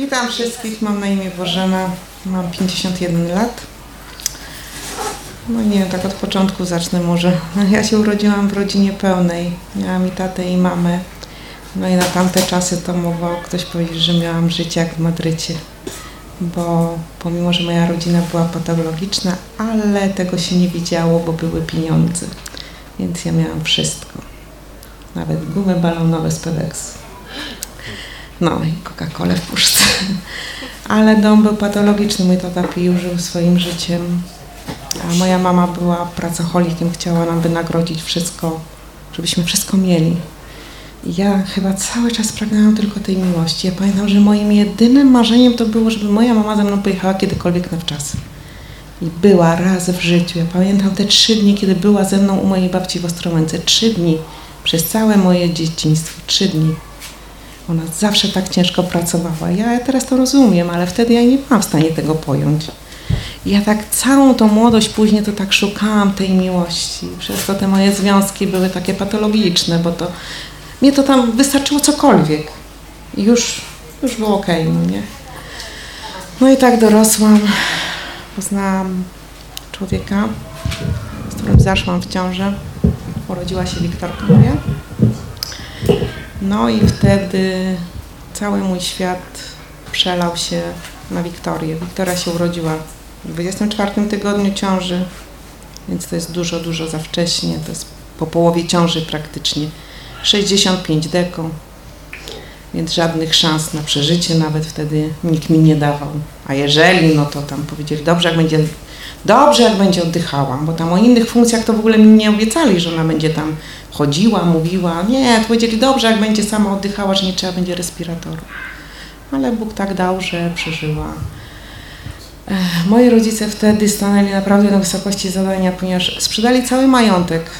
Witam wszystkich, mam na imię Bożena, mam 51 lat. No nie wiem, tak od początku zacznę może. Ja się urodziłam w rodzinie pełnej. Miałam i tatę i mamę. No i na tamte czasy to mógł ktoś powiedzieć, że miałam życie jak w Madrycie. Bo pomimo, że moja rodzina była patologiczna, ale tego się nie widziało, bo były pieniądze. Więc ja miałam wszystko. Nawet gumy balonowe z Pedexu. No i Coca-Colę w puszce. Ale dom był patologiczny, mój tata pił, żył swoim życiem. A moja mama była pracocholikiem, chciała nam wynagrodzić wszystko, żebyśmy wszystko mieli. I ja chyba cały czas pragnęłam tylko tej miłości. Ja pamiętam, że moim jedynym marzeniem to było, żeby moja mama ze mną pojechała kiedykolwiek na wczas. I była raz w życiu. Ja pamiętam te trzy dni, kiedy była ze mną u mojej babci w Ostrowęce. Trzy dni. Przez całe moje dzieciństwo. Trzy dni. Ona zawsze tak ciężko pracowała. Ja teraz to rozumiem, ale wtedy ja nie byłam w stanie tego pojąć. Ja tak całą tą młodość później to tak szukałam tej miłości. Przez to te moje związki były takie patologiczne, bo to mnie to tam wystarczyło cokolwiek. I już, już było okej, no nie? No i tak dorosłam. Poznałam człowieka, z którym zaszłam w ciążę. Urodziła się Wiktorka moja. No i wtedy cały mój świat przelał się na Wiktorię. Wiktoria się urodziła w 24 tygodniu ciąży, więc to jest dużo, dużo za wcześnie. To jest po połowie ciąży praktycznie. 65 deko, więc żadnych szans na przeżycie nawet wtedy nikt mi nie dawał. A jeżeli, no to tam powiedzieli, dobrze jak będzie, dobrze jak będzie oddychała, bo tam o innych funkcjach to w ogóle mi nie obiecali, że ona będzie tam chodziła, mówiła. Nie, to powiedzieli, dobrze jak będzie sama oddychała, że nie trzeba będzie respiratoru. Ale Bóg tak dał, że przeżyła. Moi rodzice wtedy stanęli naprawdę na wysokości zadania, ponieważ sprzedali cały majątek.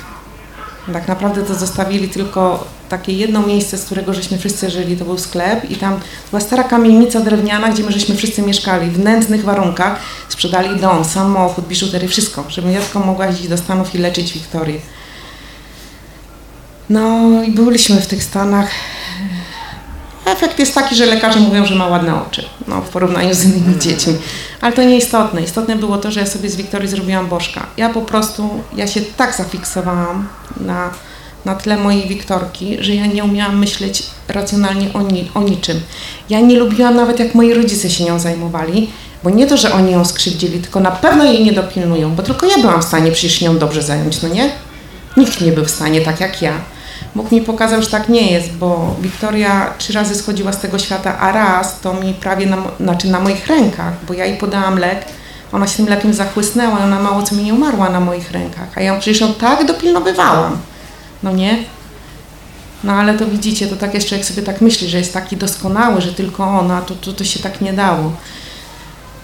Tak naprawdę to zostawili tylko takie jedno miejsce, z którego żeśmy wszyscy żyli, to był sklep i tam była stara kamienica drewniana, gdzie my żeśmy wszyscy mieszkali w nędznych warunkach. Sprzedali dom, samochód, biżuterię, wszystko, żebym ja tylko mogła iść do Stanów i leczyć Wiktorię. No i byliśmy w tych Stanach. Efekt jest taki, że lekarze mówią, że ma ładne oczy, no, w porównaniu z innymi dziećmi. Ale to nieistotne. Istotne było to, że ja sobie z Wiktorii zrobiłam bożka. Ja po prostu, ja się tak zafiksowałam na, na tle mojej Wiktorki, że ja nie umiałam myśleć racjonalnie o, ni, o niczym. Ja nie lubiłam nawet, jak moi rodzice się nią zajmowali, bo nie to, że oni ją skrzywdzili, tylko na pewno jej nie dopilnują, bo tylko ja byłam w stanie przecież nią dobrze zająć, no nie? Nikt nie był w stanie tak jak ja. Bóg mi pokazał, że tak nie jest, bo Wiktoria trzy razy schodziła z tego świata, a raz to mi prawie na, znaczy na moich rękach, bo ja jej podałam lek, ona się tym lekiem zachłysnęła ona mało co mi nie umarła na moich rękach, a ja przecież ją tak dopilnowywałam, no nie? No ale to widzicie, to tak jeszcze jak sobie tak myśli, że jest taki doskonały, że tylko ona, to, to, to się tak nie dało.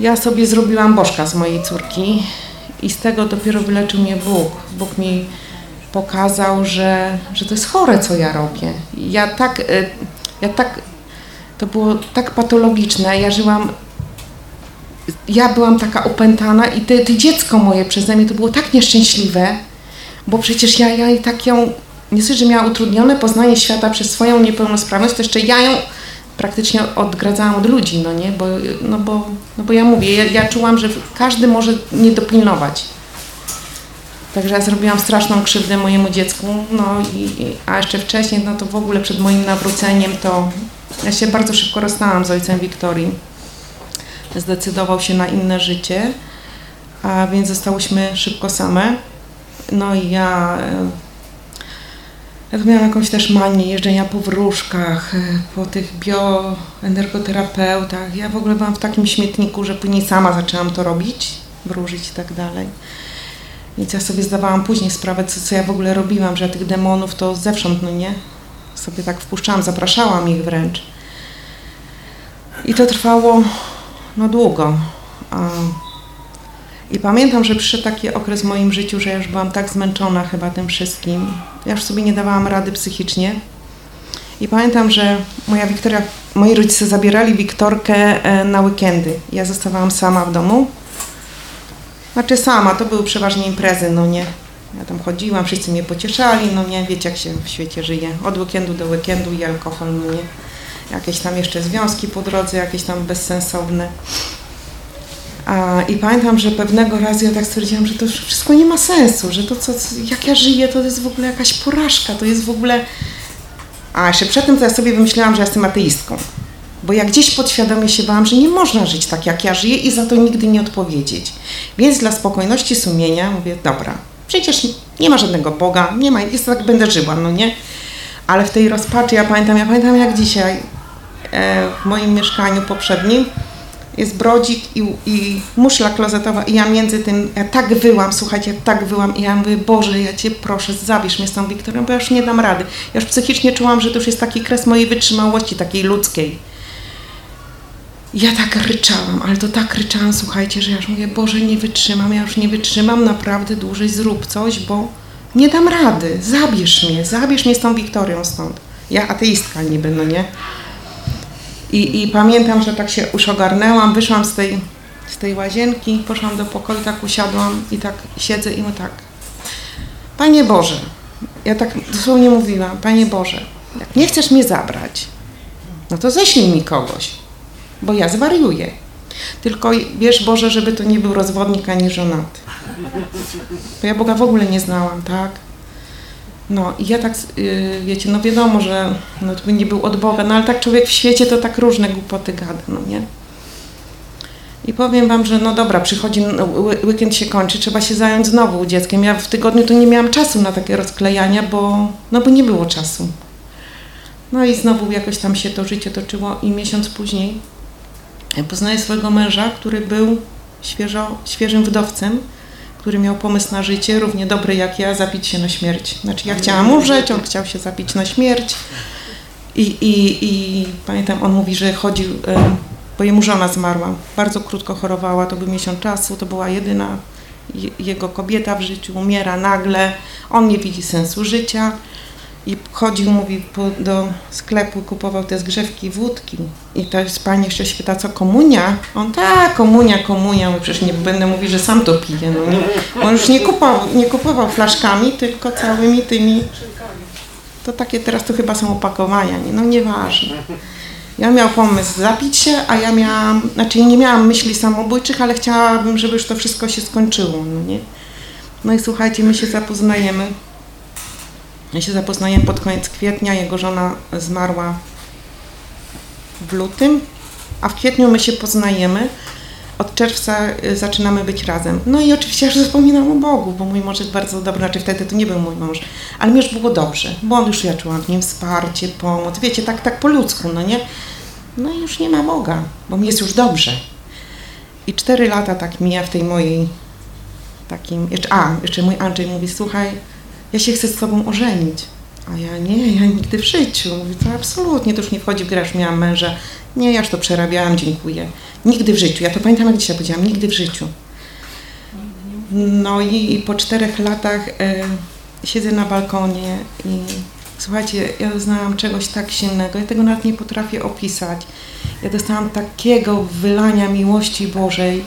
Ja sobie zrobiłam bożka z mojej córki i z tego dopiero wyleczył mnie Bóg. Bóg mi pokazał, że, że to jest chore, co ja robię. Ja tak, y, ja tak, to było tak patologiczne, ja żyłam, ja byłam taka opętana i te dziecko moje przeze mnie to było tak nieszczęśliwe, bo przecież ja, ja i tak ją, nie dość, że miała utrudnione poznanie świata przez swoją niepełnosprawność, to jeszcze ja ją praktycznie odgradzałam od ludzi, no nie, bo, no bo, no bo ja mówię, ja, ja czułam, że każdy może nie dopilnować. Także ja zrobiłam straszną krzywdę mojemu dziecku, no i, a jeszcze wcześniej, no to w ogóle przed moim nawróceniem to ja się bardzo szybko rozstałam z ojcem Wiktorii. Zdecydował się na inne życie, a więc zostałyśmy szybko same. No i ja, ja miałam jakąś też manię jeżdżenia po wróżkach, e, po tych bioenergoterapeutach. Ja w ogóle byłam w takim śmietniku, że później sama zaczęłam to robić, wróżyć i tak dalej. Więc ja sobie zdawałam później sprawę, co, co ja w ogóle robiłam, że ja tych demonów to zewsząd, no nie? Sobie tak wpuszczałam, zapraszałam ich wręcz. I to trwało no długo. A, I pamiętam, że przyszedł taki okres w moim życiu, że ja już byłam tak zmęczona chyba tym wszystkim. Ja już sobie nie dawałam rady psychicznie. I pamiętam, że moja Wiktoria, moi rodzice zabierali Wiktorkę e, na weekendy. Ja zostawałam sama w domu. Znaczy sama, to były przeważnie imprezy, no nie. Ja tam chodziłam, wszyscy mnie pocieszali, no nie, wiecie jak się w świecie żyje. Od weekendu do weekendu i alkohol, no nie. jakieś tam jeszcze związki po drodze, jakieś tam bezsensowne. I pamiętam, że pewnego razu ja tak stwierdziłam, że to wszystko nie ma sensu, że to, co, jak ja żyję, to jest w ogóle jakaś porażka, to jest w ogóle... A jeszcze przedtem to ja sobie wymyślałam, że jestem ateistką. Bo ja gdzieś podświadomie się bałam, że nie można żyć tak, jak ja żyję i za to nigdy nie odpowiedzieć. Więc dla spokojności sumienia mówię, dobra, przecież nie ma żadnego Boga, nie ma, jest tak, będę żyła, no nie? Ale w tej rozpaczy, ja pamiętam, ja pamiętam jak dzisiaj e, w moim mieszkaniu poprzednim jest brodzik i, i muszla klozetowa i ja między tym, ja tak wyłam, słuchajcie, tak wyłam i ja mówię, Boże, ja Cię proszę, zabierz mnie z tą Wiktorią, bo ja już nie dam rady. Ja już psychicznie czułam, że to już jest taki kres mojej wytrzymałości, takiej ludzkiej. Ja tak ryczałam, ale to tak ryczałam, słuchajcie, że ja już mówię, Boże, nie wytrzymam, ja już nie wytrzymam, naprawdę dłużej zrób coś, bo nie dam rady, zabierz mnie, zabierz mnie z tą Wiktorią stąd. Ja ateistka niby, no nie? I, I pamiętam, że tak się już ogarnęłam, wyszłam z tej, z tej łazienki, poszłam do pokoju, tak usiadłam i tak siedzę i mówię tak, Panie Boże, ja tak dosłownie mówiłam, Panie Boże, jak nie chcesz mnie zabrać, no to ześlij mi kogoś, bo ja zwariuję. Tylko wiesz Boże, żeby to nie był rozwodnik ani żonaty. Bo ja Boga w ogóle nie znałam, tak? No i ja tak, yy, wiecie, no wiadomo, że no, to by nie był od no ale tak człowiek w świecie to tak różne głupoty gada, no nie? I powiem Wam, że no dobra, przychodzi, no, weekend się kończy, trzeba się zająć znowu dzieckiem. Ja w tygodniu to nie miałam czasu na takie rozklejania, bo, no bo nie było czasu. No i znowu jakoś tam się to życie toczyło i miesiąc później poznaję swojego męża, który był świeżo, świeżym wdowcem, który miał pomysł na życie, równie dobry jak ja, zabić się na śmierć. Znaczy ja chciałam umrzeć, on chciał się zabić na śmierć. I, i, i pamiętam, on mówi, że chodził, bo jemu żona zmarła. Bardzo krótko chorowała, to był miesiąc czasu, to była jedyna jego kobieta w życiu, umiera nagle, on nie widzi sensu życia i chodził, mówi, do sklepu, kupował te zgrzewki wódki. I to jest pani jeszcze się pyta, co komunia? On, tak, komunia, komunia. Mówię, przecież nie będę mówić, że sam to pije. No nie. On już nie kupował, nie kupował flaszkami, tylko całymi tymi. To takie teraz to chyba są opakowania, nie? no nieważne. Ja miał pomysł zabić się, a ja miałam, znaczy nie miałam myśli samobójczych, ale chciałabym, żeby już to wszystko się skończyło, no nie? No i słuchajcie, my się zapoznajemy ja się zapoznałem pod koniec kwietnia, jego żona zmarła w lutym, a w kwietniu my się poznajemy. Od czerwca y, zaczynamy być razem. No i oczywiście już zapominam o Bogu, bo mój mąż jest bardzo dobry, znaczy wtedy to nie był mój mąż, ale mi już było dobrze, bo on już ja czułam w nim wsparcie, pomoc, wiecie, tak, tak po ludzku, no nie? No i już nie ma Boga, bo mi jest już dobrze. I cztery lata tak mija w tej mojej takim, jeszcze, a, jeszcze mój Andrzej mówi, słuchaj, ja się chcę z tobą ożenić. A ja nie, ja nigdy w życiu. Mówię, to absolutnie, to już nie wchodzi w grę, już miałam męża. Nie, ja już to przerabiałam, dziękuję. Nigdy w życiu. Ja to pamiętam, jak dzisiaj powiedziałam, nigdy w życiu. No i, po czterech latach e, siedzę na balkonie i słuchajcie, ja doznałam czegoś tak silnego, ja tego nawet nie potrafię opisać. Ja dostałam takiego wylania miłości Bożej,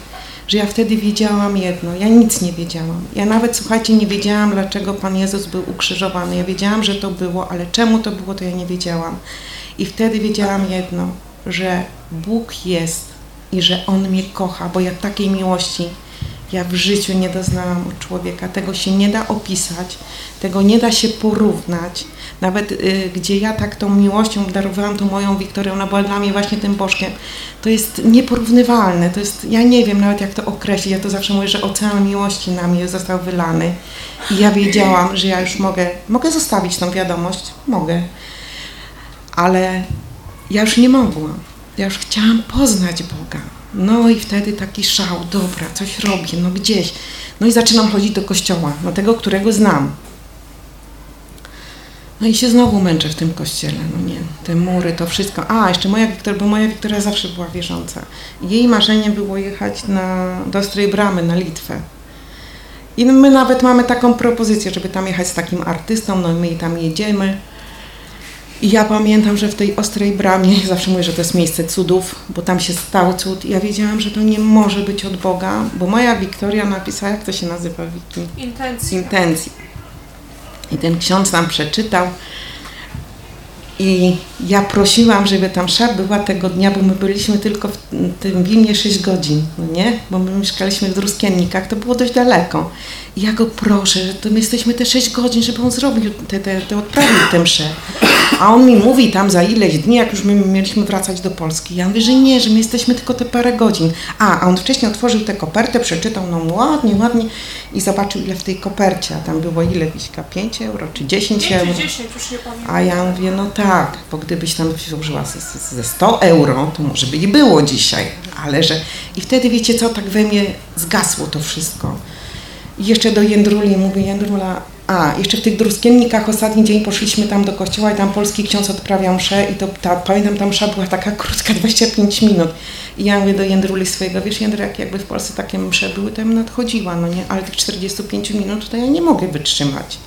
że ja wtedy wiedziałam jedno, ja nic nie wiedziałam. Ja nawet, słuchajcie, nie wiedziałam, dlaczego Pan Jezus był ukrzyżowany. Ja wiedziałam, że to było, ale czemu to było, to ja nie wiedziałam. I wtedy wiedziałam jedno, że Bóg jest i że On mnie kocha, bo ja takiej miłości ja w życiu nie doznałam od człowieka. Tego się nie da opisać, tego nie da się porównać. Nawet y, gdzie ja tak tą miłością darowałam tą moją Wiktorią, ona była dla mnie właśnie tym bożkiem, to jest nieporównywalne. To jest, ja nie wiem nawet jak to określić. Ja to zawsze mówię, że ocean miłości na mnie został wylany. I ja wiedziałam, że ja już mogę, mogę zostawić tą wiadomość, mogę. Ale ja już nie mogłam. Ja już chciałam poznać Boga. No i wtedy taki szał, dobra, coś robię, no gdzieś. No i zaczynam chodzić do kościoła, no tego, którego znam. No i się znowu męczę w tym kościele, no nie, te mury, to wszystko. A, jeszcze moja Wiktoria, bo moja Wiktoria zawsze była wierząca. Jej marzenie było jechać na, do Ostrej Bramy, na Litwę. I my nawet mamy taką propozycję, żeby tam jechać z takim artystą, no i my tam jedziemy. I ja pamiętam, że w tej ostrej bramie, zawsze mówię, że to jest miejsce cudów, bo tam się stał cud. Ja wiedziałam, że to nie może być od Boga, bo moja Wiktoria napisała, jak to się nazywa, Wiki? Intencji. Intencji. I ten ksiądz nam przeczytał I ja prosiłam, żeby tam msza była tego dnia, bo my byliśmy tylko w tym Wilnie 6 godzin, no nie? Bo my mieszkaliśmy w Druskiennikach, to było dość daleko. I ja go proszę, że to my jesteśmy te 6 godzin, żeby on zrobił, te, te, te odprawił tę mszę. A on mi mówi tam za ileś dni, jak już my mieliśmy wracać do Polski. Ja mówię, że nie, że my jesteśmy tylko te parę godzin. A, a on wcześniej otworzył tę kopertę, przeczytał nam ładnie, ładnie i zobaczył ile w tej kopercie. A tam było ile, Wiśka? 5 euro czy 10 5 euro? czy 10, już nie pamiętam. A ja mówię, no tak, bo gdybyś tam ze, ze- ze 100 euro, to może by i było dzisiaj, ale że... I wtedy wiecie co, tak we mnie zgasło to wszystko. I jeszcze do Jędruli mówię, Jędrula, a jeszcze w tych druskiennikach ostatni dzień poszliśmy tam do kościoła i tam polski ksiądz odprawiał mszę i to ta, pamiętam, ta msza była taka krótka, 25 minut. I ja mówię do Jędruli swojego, wiesz Jędry, jak jakby w Polsce takie msze były, to ja bym nadchodziła, no nie, ale tych 45 minut to ja nie mogę wytrzymać.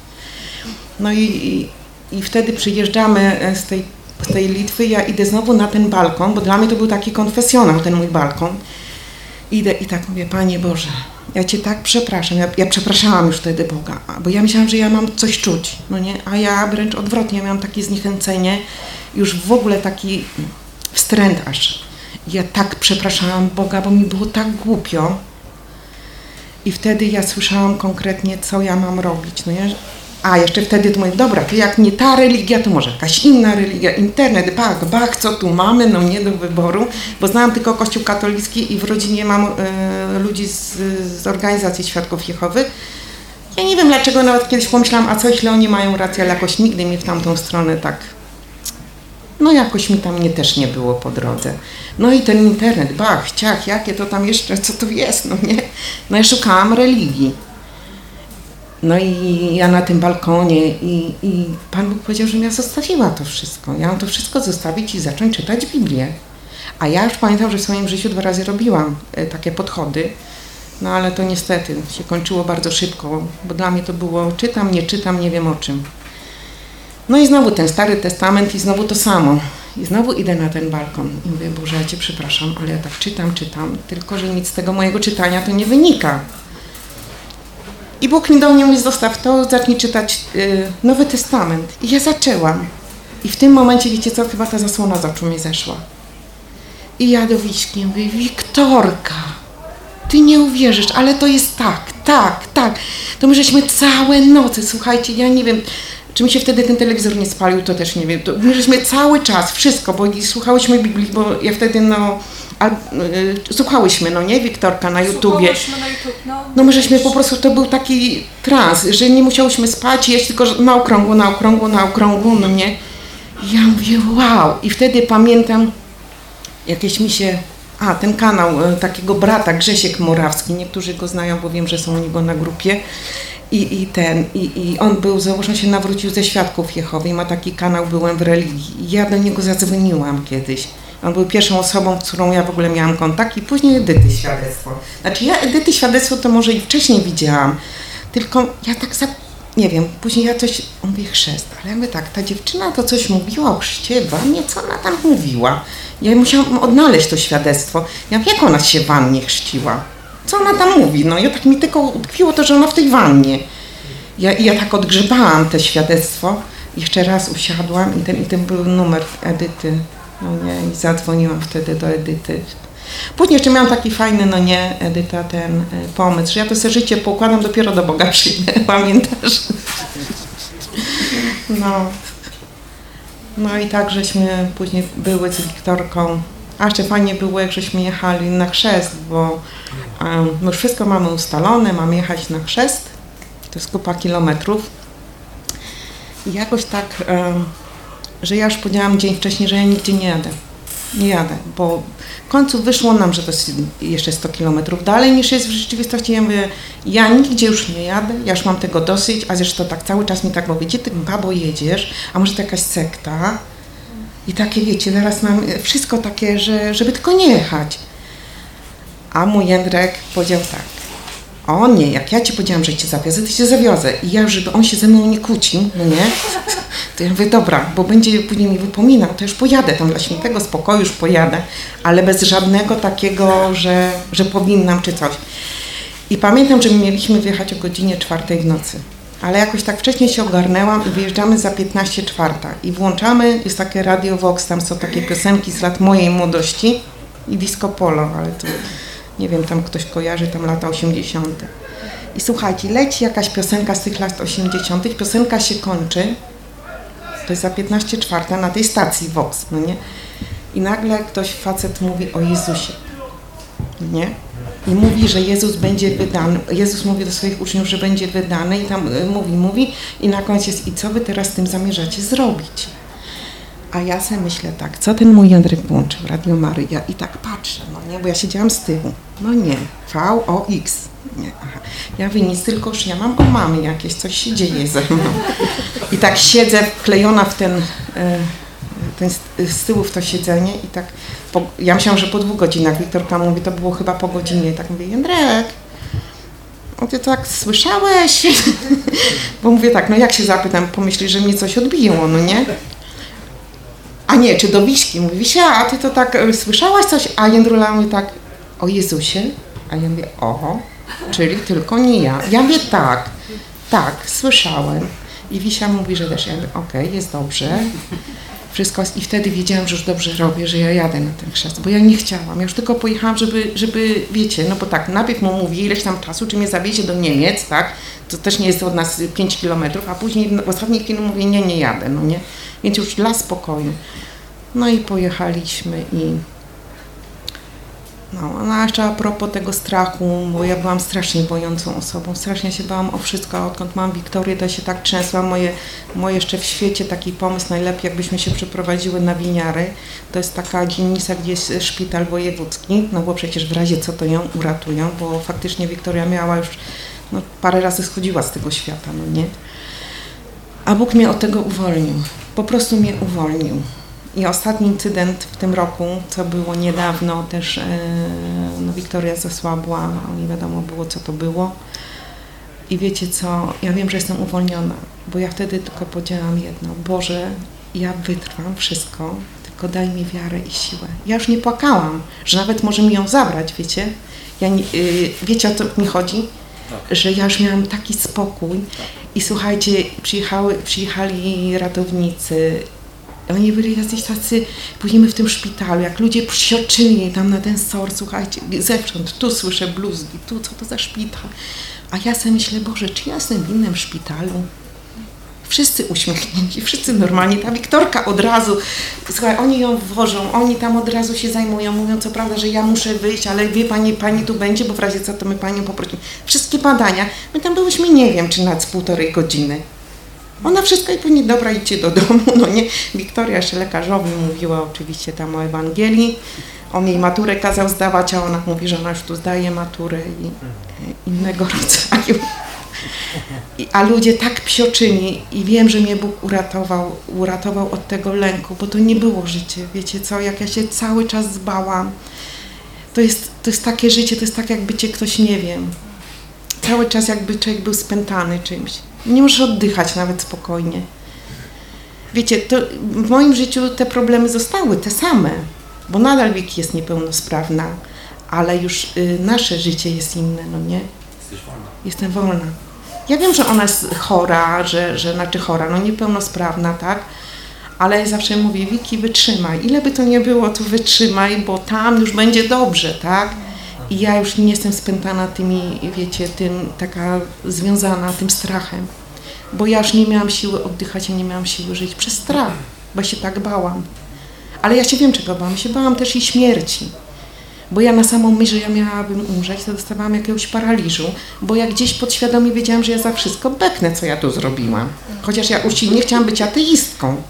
No i, i, i wtedy przyjeżdżamy e, z tej, z tej Litwy, ja idę znowu na ten balkon, bo dla mnie to był taki konfesjonał, ten mój balkon. Idę i tak mówię, Panie Boże, ja Cię tak przepraszam, ja, ja przepraszałam już wtedy Boga, bo ja myślałam, że ja mam coś czuć, no nie, a ja wręcz odwrotnie, ja miałam takie zniechęcenie, już w ogóle taki wstręt aż. Ja tak przepraszałam Boga, bo mi było tak głupio, i wtedy ja słyszałam konkretnie, co ja mam robić. No ja, a jeszcze wtedy to mówię, dobra, to jak nie ta religia, to może jakaś inna religia, internet, bach, bach, co tu mamy, no nie do wyboru, bo znałam tylko Kościół katolicki i w rodzinie mam e, ludzi z, z organizacji Świadków Jehowy. Ja nie wiem dlaczego, nawet kiedyś pomyślałam, a co jeśli oni mają rację, ale jakoś nigdy mi w tamtą stronę tak no jakoś mi tam nie, też nie było po drodze. No i ten internet, bach, ciach, jakie to tam jeszcze, co to jest, no nie? No ja szukałam religii. No i ja na tym balkonie i, i Pan Bóg powiedział, że ja zostawiła to wszystko. Ja mam to wszystko zostawić i zacząć czytać Biblię. A ja już pamiętam, że w swoim życiu dwa razy robiłam e, takie podchody, no ale to niestety się kończyło bardzo szybko, bo dla mnie to było czytam, nie czytam, nie wiem o czym. No i znowu ten Stary Testament i znowu to samo. I znowu idę na ten balkon i mówię, Boże, ja Cię przepraszam, ale ja tak czytam, czytam, tylko że nic z tego mojego czytania to nie wynika. I Bóg mi do mnie mówi, zostaw to, zacznij czytać y, Nowy Testament. I ja zaczęłam. I w tym momencie, wiecie co, chyba ta zasłona z oczu mi zeszła. I ja do Wiśki mówię, Wiktorka, ty nie uwierzysz, ale to jest tak, tak, tak. To my żeśmy całe noce, słuchajcie, ja nie wiem, czy mi się wtedy ten telewizor nie spalił, to też nie wiem. To my żeśmy cały czas, wszystko, bo słuchałyśmy Biblii, bo ja wtedy, no, a, y, słuchałyśmy, no nie, Wiktorka na YouTubie. Słuchałyśmy na YouTube, no. No my żeśmy po prostu, to był taki trans, że nie musiałyśmy spać, jeść tylko na okrągło, na okrągło, na okrągło, no nie. I ja mówię, wow. I wtedy pamiętam, jakieś mi się, a ten kanał e, takiego brata, Grzesiek Morawski, niektórzy go znają, bo wiem, że są u niego na grupie. I, i ten, i, i on był, założę się nawrócił ze Świadków Jehowy ma taki kanał Byłem w religii. I ja do niego zadzwoniłam kiedyś. On był pierwszą osobą, z którą ja w ogóle miałam kontakt i później Edyty świadectwo. Znaczy ja Edyty świadectwo to może i wcześniej widziałam, tylko ja tak za, nie wiem, później ja coś, on chrzest, ale ja mówię tak, ta dziewczyna to coś mówiła o chrzcie, wannie, co ona tam mówiła? Ja musiałam odnaleźć to świadectwo. Ja wiem, jak ona się w wannie chrzciła? Co ona tam mówi? No i tak mi tylko utkwiło to, że ona w tej wannie. Ja, ja tak odgrzebałam te świadectwo. Jeszcze raz usiadłam i ten, i ten był numer Edyty. No nie, i zadzwoniłam wtedy do Edyty. Później jeszcze miałam taki fajny, no nie, Edyta, ten y, pomysł, że ja to sobie życie poukładam, dopiero do Boga przyjdę, pamiętasz? No. No i tak żeśmy później były z Wiktorką. A jeszcze fajnie było, jak żeśmy jechali na chrzest, bo um, już wszystko mamy ustalone, mamy jechać na chrzest. To jest kupa kilometrów. I jakoś tak, em, że ja już powiedziałam dzień wcześniej, że ja nigdzie nie jadę. Nie jadę, bo w końcu wyszło nam, że to jest jeszcze 100 kilometrów dalej niż jest w rzeczywistości. Ja mówię, ja nigdzie już nie jadę, ja już mam tego dosyć, a zresztą tak cały czas mi tak mówi, gdzie ty babo jedziesz, a może to jakaś sekta? I takie wiecie, teraz mam wszystko takie, że, żeby tylko nie jechać. A mój Jędrek powiedział tak, o nie, jak ja ci powiedziałam, że cię zawiozę, to cię zawiozę. I ja, żeby on się ze mną nie kłócił, no nie? To ja mówię, dobra, bo będzie później mi wypominał, to już pojadę tam dla świętego spokoju, już pojadę, ale bez żadnego takiego, że, że powinnam czy coś. I pamiętam, że mieliśmy wyjechać o godzinie czwartej w nocy. Ale jakoś tak wcześniej się ogarnęłam i wyjeżdżamy za 15 czwarta i włączamy, jest takie Radio Vox, tam są takie piosenki z lat mojej młodości i disco polo, ale to nie wiem, tam ktoś kojarzy, tam lata 80. I słuchajcie, leci jakaś piosenka z tych lat 80., piosenka się kończy, to jest za 15 czwarta na tej stacji Vox, no nie? I nagle ktoś, facet mówi o Jezusie, nie? I mówi, że Jezus będzie wydany. Jezus mówi do swoich uczniów, że będzie wydany i tam y, mówi, mówi i na końcu jest i co wy teraz z tym zamierzacie zrobić? A ja sobie myślę tak, co ten mój Jędrek włączył, Radio Maryja i tak patrzę, no nie, bo ja siedziałam z tyłu. No nie, V, O, X. Nie, aha. Ja mówię, nic, tylko już ja mam o mamy jakieś, coś się dzieje ze mną. I tak siedzę wklejona w ten, y, ten z, tyłu w to siedzenie i tak, po, ja myślałam, że po dwóch godzinach, Wiktorka mówi, to było chyba po godzinie, i tak mówię, Jędrek, o ty tak słyszałeś? Bo mówię tak, no jak się zapytam, pomyśli, że mnie coś odbiło, no nie? A nie, czy do Wiśki, mówi, Wisia, a ty to tak y, słyszałaś coś? A Jędrula mówi tak, o Jezusie? A ja mówię, oho, czyli tylko nie ja. Ja mówię, tak, tak, słyszałem. I Wisia mówi, że też. Ja mówię, okej, jest dobrze. Wszystko. I wtedy wiedziałam, że już dobrze robię, że ja jadę na ten chrzest, bo ja nie chciałam. Ja już tylko pojechałam, żeby, żeby wiecie, no bo tak, najpierw mu mówi ileś tam czasu, czy mnie zawiezie do Niemiec, tak? To też nie jest od nas 5 kilometrów, a później w ostatniej chwili mówi, nie, nie jadę, no nie? Więc już dla spokoju. No i pojechaliśmy i no, no jeszcze a propos tego strachu, bo ja byłam strasznie bojącą osobą, strasznie się bałam o wszystko, a odkąd mam Wiktorię, to się tak trzęsła, moje, moje jeszcze w świecie taki pomysł, najlepiej jakbyśmy się przeprowadziły na Winiary, to jest taka dzielnica, gdzie jest szpital wojewódzki, no bo przecież w razie co to ją uratują, bo faktycznie Wiktoria miała już, no parę razy schodziła z tego świata, no nie? A Bóg mnie od tego uwolnił, po prostu mnie uwolnił. I ostatni incydent w tym roku, co było niedawno, też e, no, Wiktoria zasłabła, nie wiadomo było, co to było. I wiecie co, ja wiem, że jestem uwolniona, bo ja wtedy tylko powiedziałam jedno, Boże, ja wytrwam wszystko, tylko daj mi wiarę i siłę. Ja już nie płakałam, że nawet może mi ją zabrać, wiecie. Ja nie, y, wiecie o co mi chodzi? Że ja już miałam taki spokój i słuchajcie, przyjechały, przyjechali ratownicy, oni byli jacyś tacy, później w tym szpitalu, jak ludzie psioczyli tam na ten sor, słuchajcie, zewsząd, tu słyszę bluzgi, tu co to za szpital. A ja sobie myślę, Boże, czy ja jestem w innym szpitalu? Wszyscy uśmiechnięci, wszyscy normalni. Ta Wiktorka od razu, słuchaj, oni ją wwożą, oni tam od razu się zajmują, mówią co prawda, że ja muszę wyjść, ale wie pani, pani tu będzie, bo w razie co to my panią poprosimy. Wszystkie badania, my tam byłyśmy nie wiem, czy nad półtorej godziny. Ona wszystko i później, dobra, idźcie do domu, no nie. Wiktoria jeszcze lekarzowi mówiła oczywiście tam o Ewangelii, on jej maturę kazał zdawać, a ona mówi, że ona już tu zdaje maturę i e, innego rodzaju. A ludzie tak psioczyni i wiem, że mnie Bóg uratował, uratował od tego lęku, bo to nie było życie, wiecie co, jak ja się cały czas zbałam, to jest, to jest takie życie, to jest tak jakby cię ktoś, nie wiem, cały czas jakby człowiek był spętany czymś. Nie możesz oddychać nawet spokojnie. Wiecie, to w moim życiu te problemy zostały te same, bo nadal Wiki jest niepełnosprawna, ale już y, nasze życie jest inne, no nie? Jesteś wolna. Jestem wolna. Ja wiem, że ona jest chora, że, że znaczy chora, no niepełnosprawna, tak? Ale ja zawsze mówię, Wiki, wytrzymaj. Ile by to nie było, to wytrzymaj, bo tam już będzie dobrze, tak? I ja już nie jestem spętana tymi, wiecie, tym, taka związana tym strachem. Bo ja już nie miałam siły oddychać, ja nie miałam siły żyć przez strach, bo się tak bałam. Ale ja się wiem, czego bałam. się bałam też i śmierci. Bo ja na samą myśl, że ja miałabym umrzeć, to dostawałam jakiegoś paraliżu, bo ja gdzieś podświadomie wiedziałam, że ja za wszystko beknę, co ja tu zrobiłam. Chociaż ja usilnie chciałam być ateistką.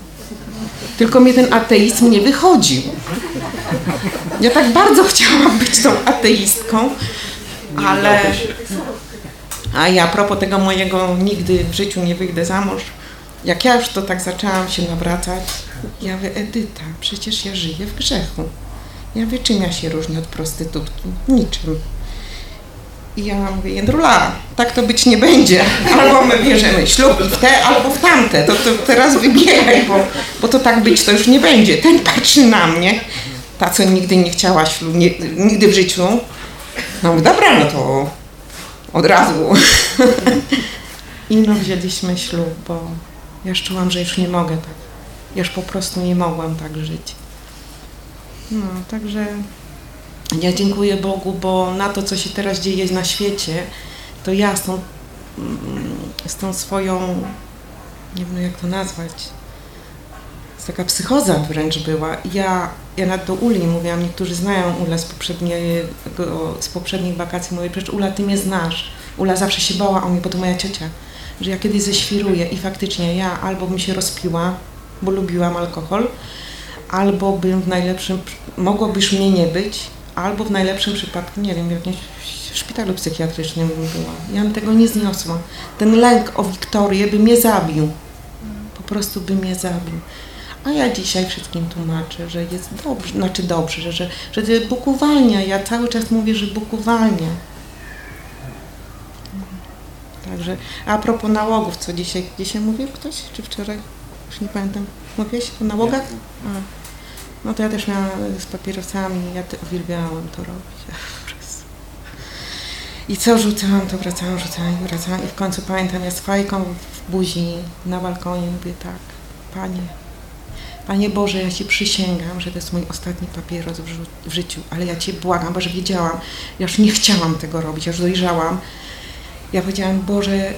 Tylko mnie ten ateizm nie wychodził. Ja tak bardzo chciałam być tą ateistką, ale... A ja a propos tego mojego nigdy w życiu nie wyjdę za mąż, jak ja już to tak zaczęłam się nawracać, ja mówię, Edyta, przecież ja żyję w grzechu. Ja ja się różnię od prostytutki? Niczym. I ja mówię, Jędrula, tak to być nie będzie. Albo my bierzemy ślub w te, albo w tamte. To, to teraz wybieraj, bo, bo to tak być to już nie będzie. Ten patrzy na mnie, ta co nigdy nie chciała ślub, nie, nigdy w życiu. No mówię, dobra, no to od razu. I no wzięliśmy ślub, bo ja czułam, że już nie mogę tak. Już po prostu nie mogłam tak żyć. No, także ja dziękuję Bogu, bo na to, co się teraz dzieje na świecie, to ja z tą, mm, z tą swoją, nie wiem jak to nazwać, jest taka psychoza wręcz była. Ja, ja nawet do Uli mówiłam, niektórzy znają Ulę z, z poprzednich wakacji, mówię, przecież Ula, ty mnie znasz. Ula zawsze się bała o mnie, bo to moja ciocia, że ja kiedyś zeświruję i faktycznie ja albo bym się rozpiła, bo lubiłam alkohol, albo bym w najlepszym, mogłoby już mnie nie być, albo w najlepszym przypadku, nie wiem, w jakimś szpitalu psychiatrycznym bym była. Ja bym tego nie zniosła. Ten lęk o Wiktorię by mnie zabił. Po prostu by mnie zabił. A ja dzisiaj wszystkim tłumaczę, że jest dobrze, znaczy dobrze, że, że, że Bóg uwalnia. Ja cały czas mówię, że Bóg uwalnia. Także, a propos nałogów, co dzisiaj, dzisiaj mówił ktoś, czy wczoraj? Już nie pamiętam. Mówiłeś o nałogach? A. No to ja też miałam z papierosami, ja te, uwielbiałam to robić. I co rzucałam, to wracałam, rzucałam i wracałam. I w końcu pamiętam, ja z fajką w buzi na balkonie mówię tak, Panie, Panie Boże, ja Ci przysięgam, że to jest mój ostatni papieros w, w życiu, ale ja Cię błagam, bo że wiedziałam, ja już nie chciałam tego robić, ja już dojrzałam. Ja powiedziałam, Boże,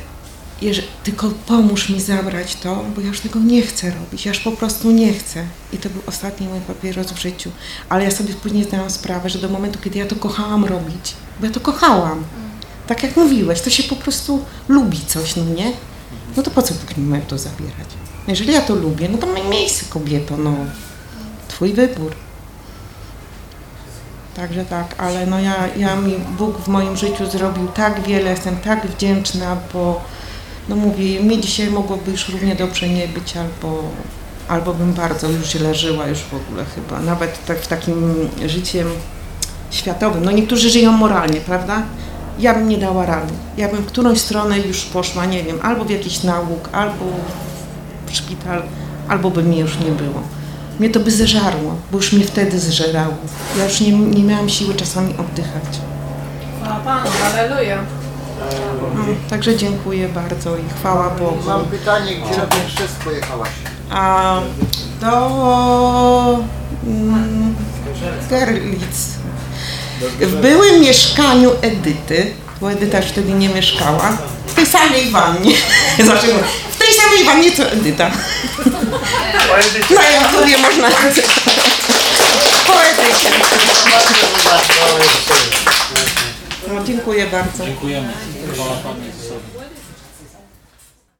jeż- tylko pomóż mi zabrać to, bo ja już tego nie chcę robić, ja już po prostu nie chcę. I to był ostatni mój papieros w życiu. Ale ja sobie później zdałam sprawę, że do momentu, kiedy ja to kochałam robić, bo ja to kochałam, tak jak mówiłeś, to się po prostu lubi coś, no nie? No to po co mi miał to zabierać? Jeżeli ja to lubię, no to mam miejsce kobieto, no. Twój wybór. Także tak, ale no ja, ja mi Bóg w moim życiu zrobił tak wiele, jestem tak wdzięczna, bo no mówię, mnie dzisiaj mogłoby już równie dobrze nie być, albo, albo bym bardzo już źle żyła już w ogóle chyba, nawet tak w takim życiem światowym. No niektórzy żyją moralnie, prawda? Ja bym nie dała rady. Ja bym w którąś stronę już poszła, nie wiem, albo w jakiś nauk, albo w szpital, albo by mnie już nie było. Mnie to by zeżarło, bo już mnie wtedy zżerało. Ja już nie, nie miałam siły czasami oddychać. Chwała Panu, halleluja. No, także dziękuję bardzo i chwała Bogu. Mam pytanie, gdzie na ten chrzest pojechałaś? A do mm, Gerlitz. W byłym mieszkaniu Edyty, bo Edyta już wtedy nie mieszkała, w tej samej wannie. Znaczy, w tej samej wannie co Edyta. Na YouTubie można poetykę. No, dziękuję bardzo. Dziękujemy. Chwała Panu Jezusowi.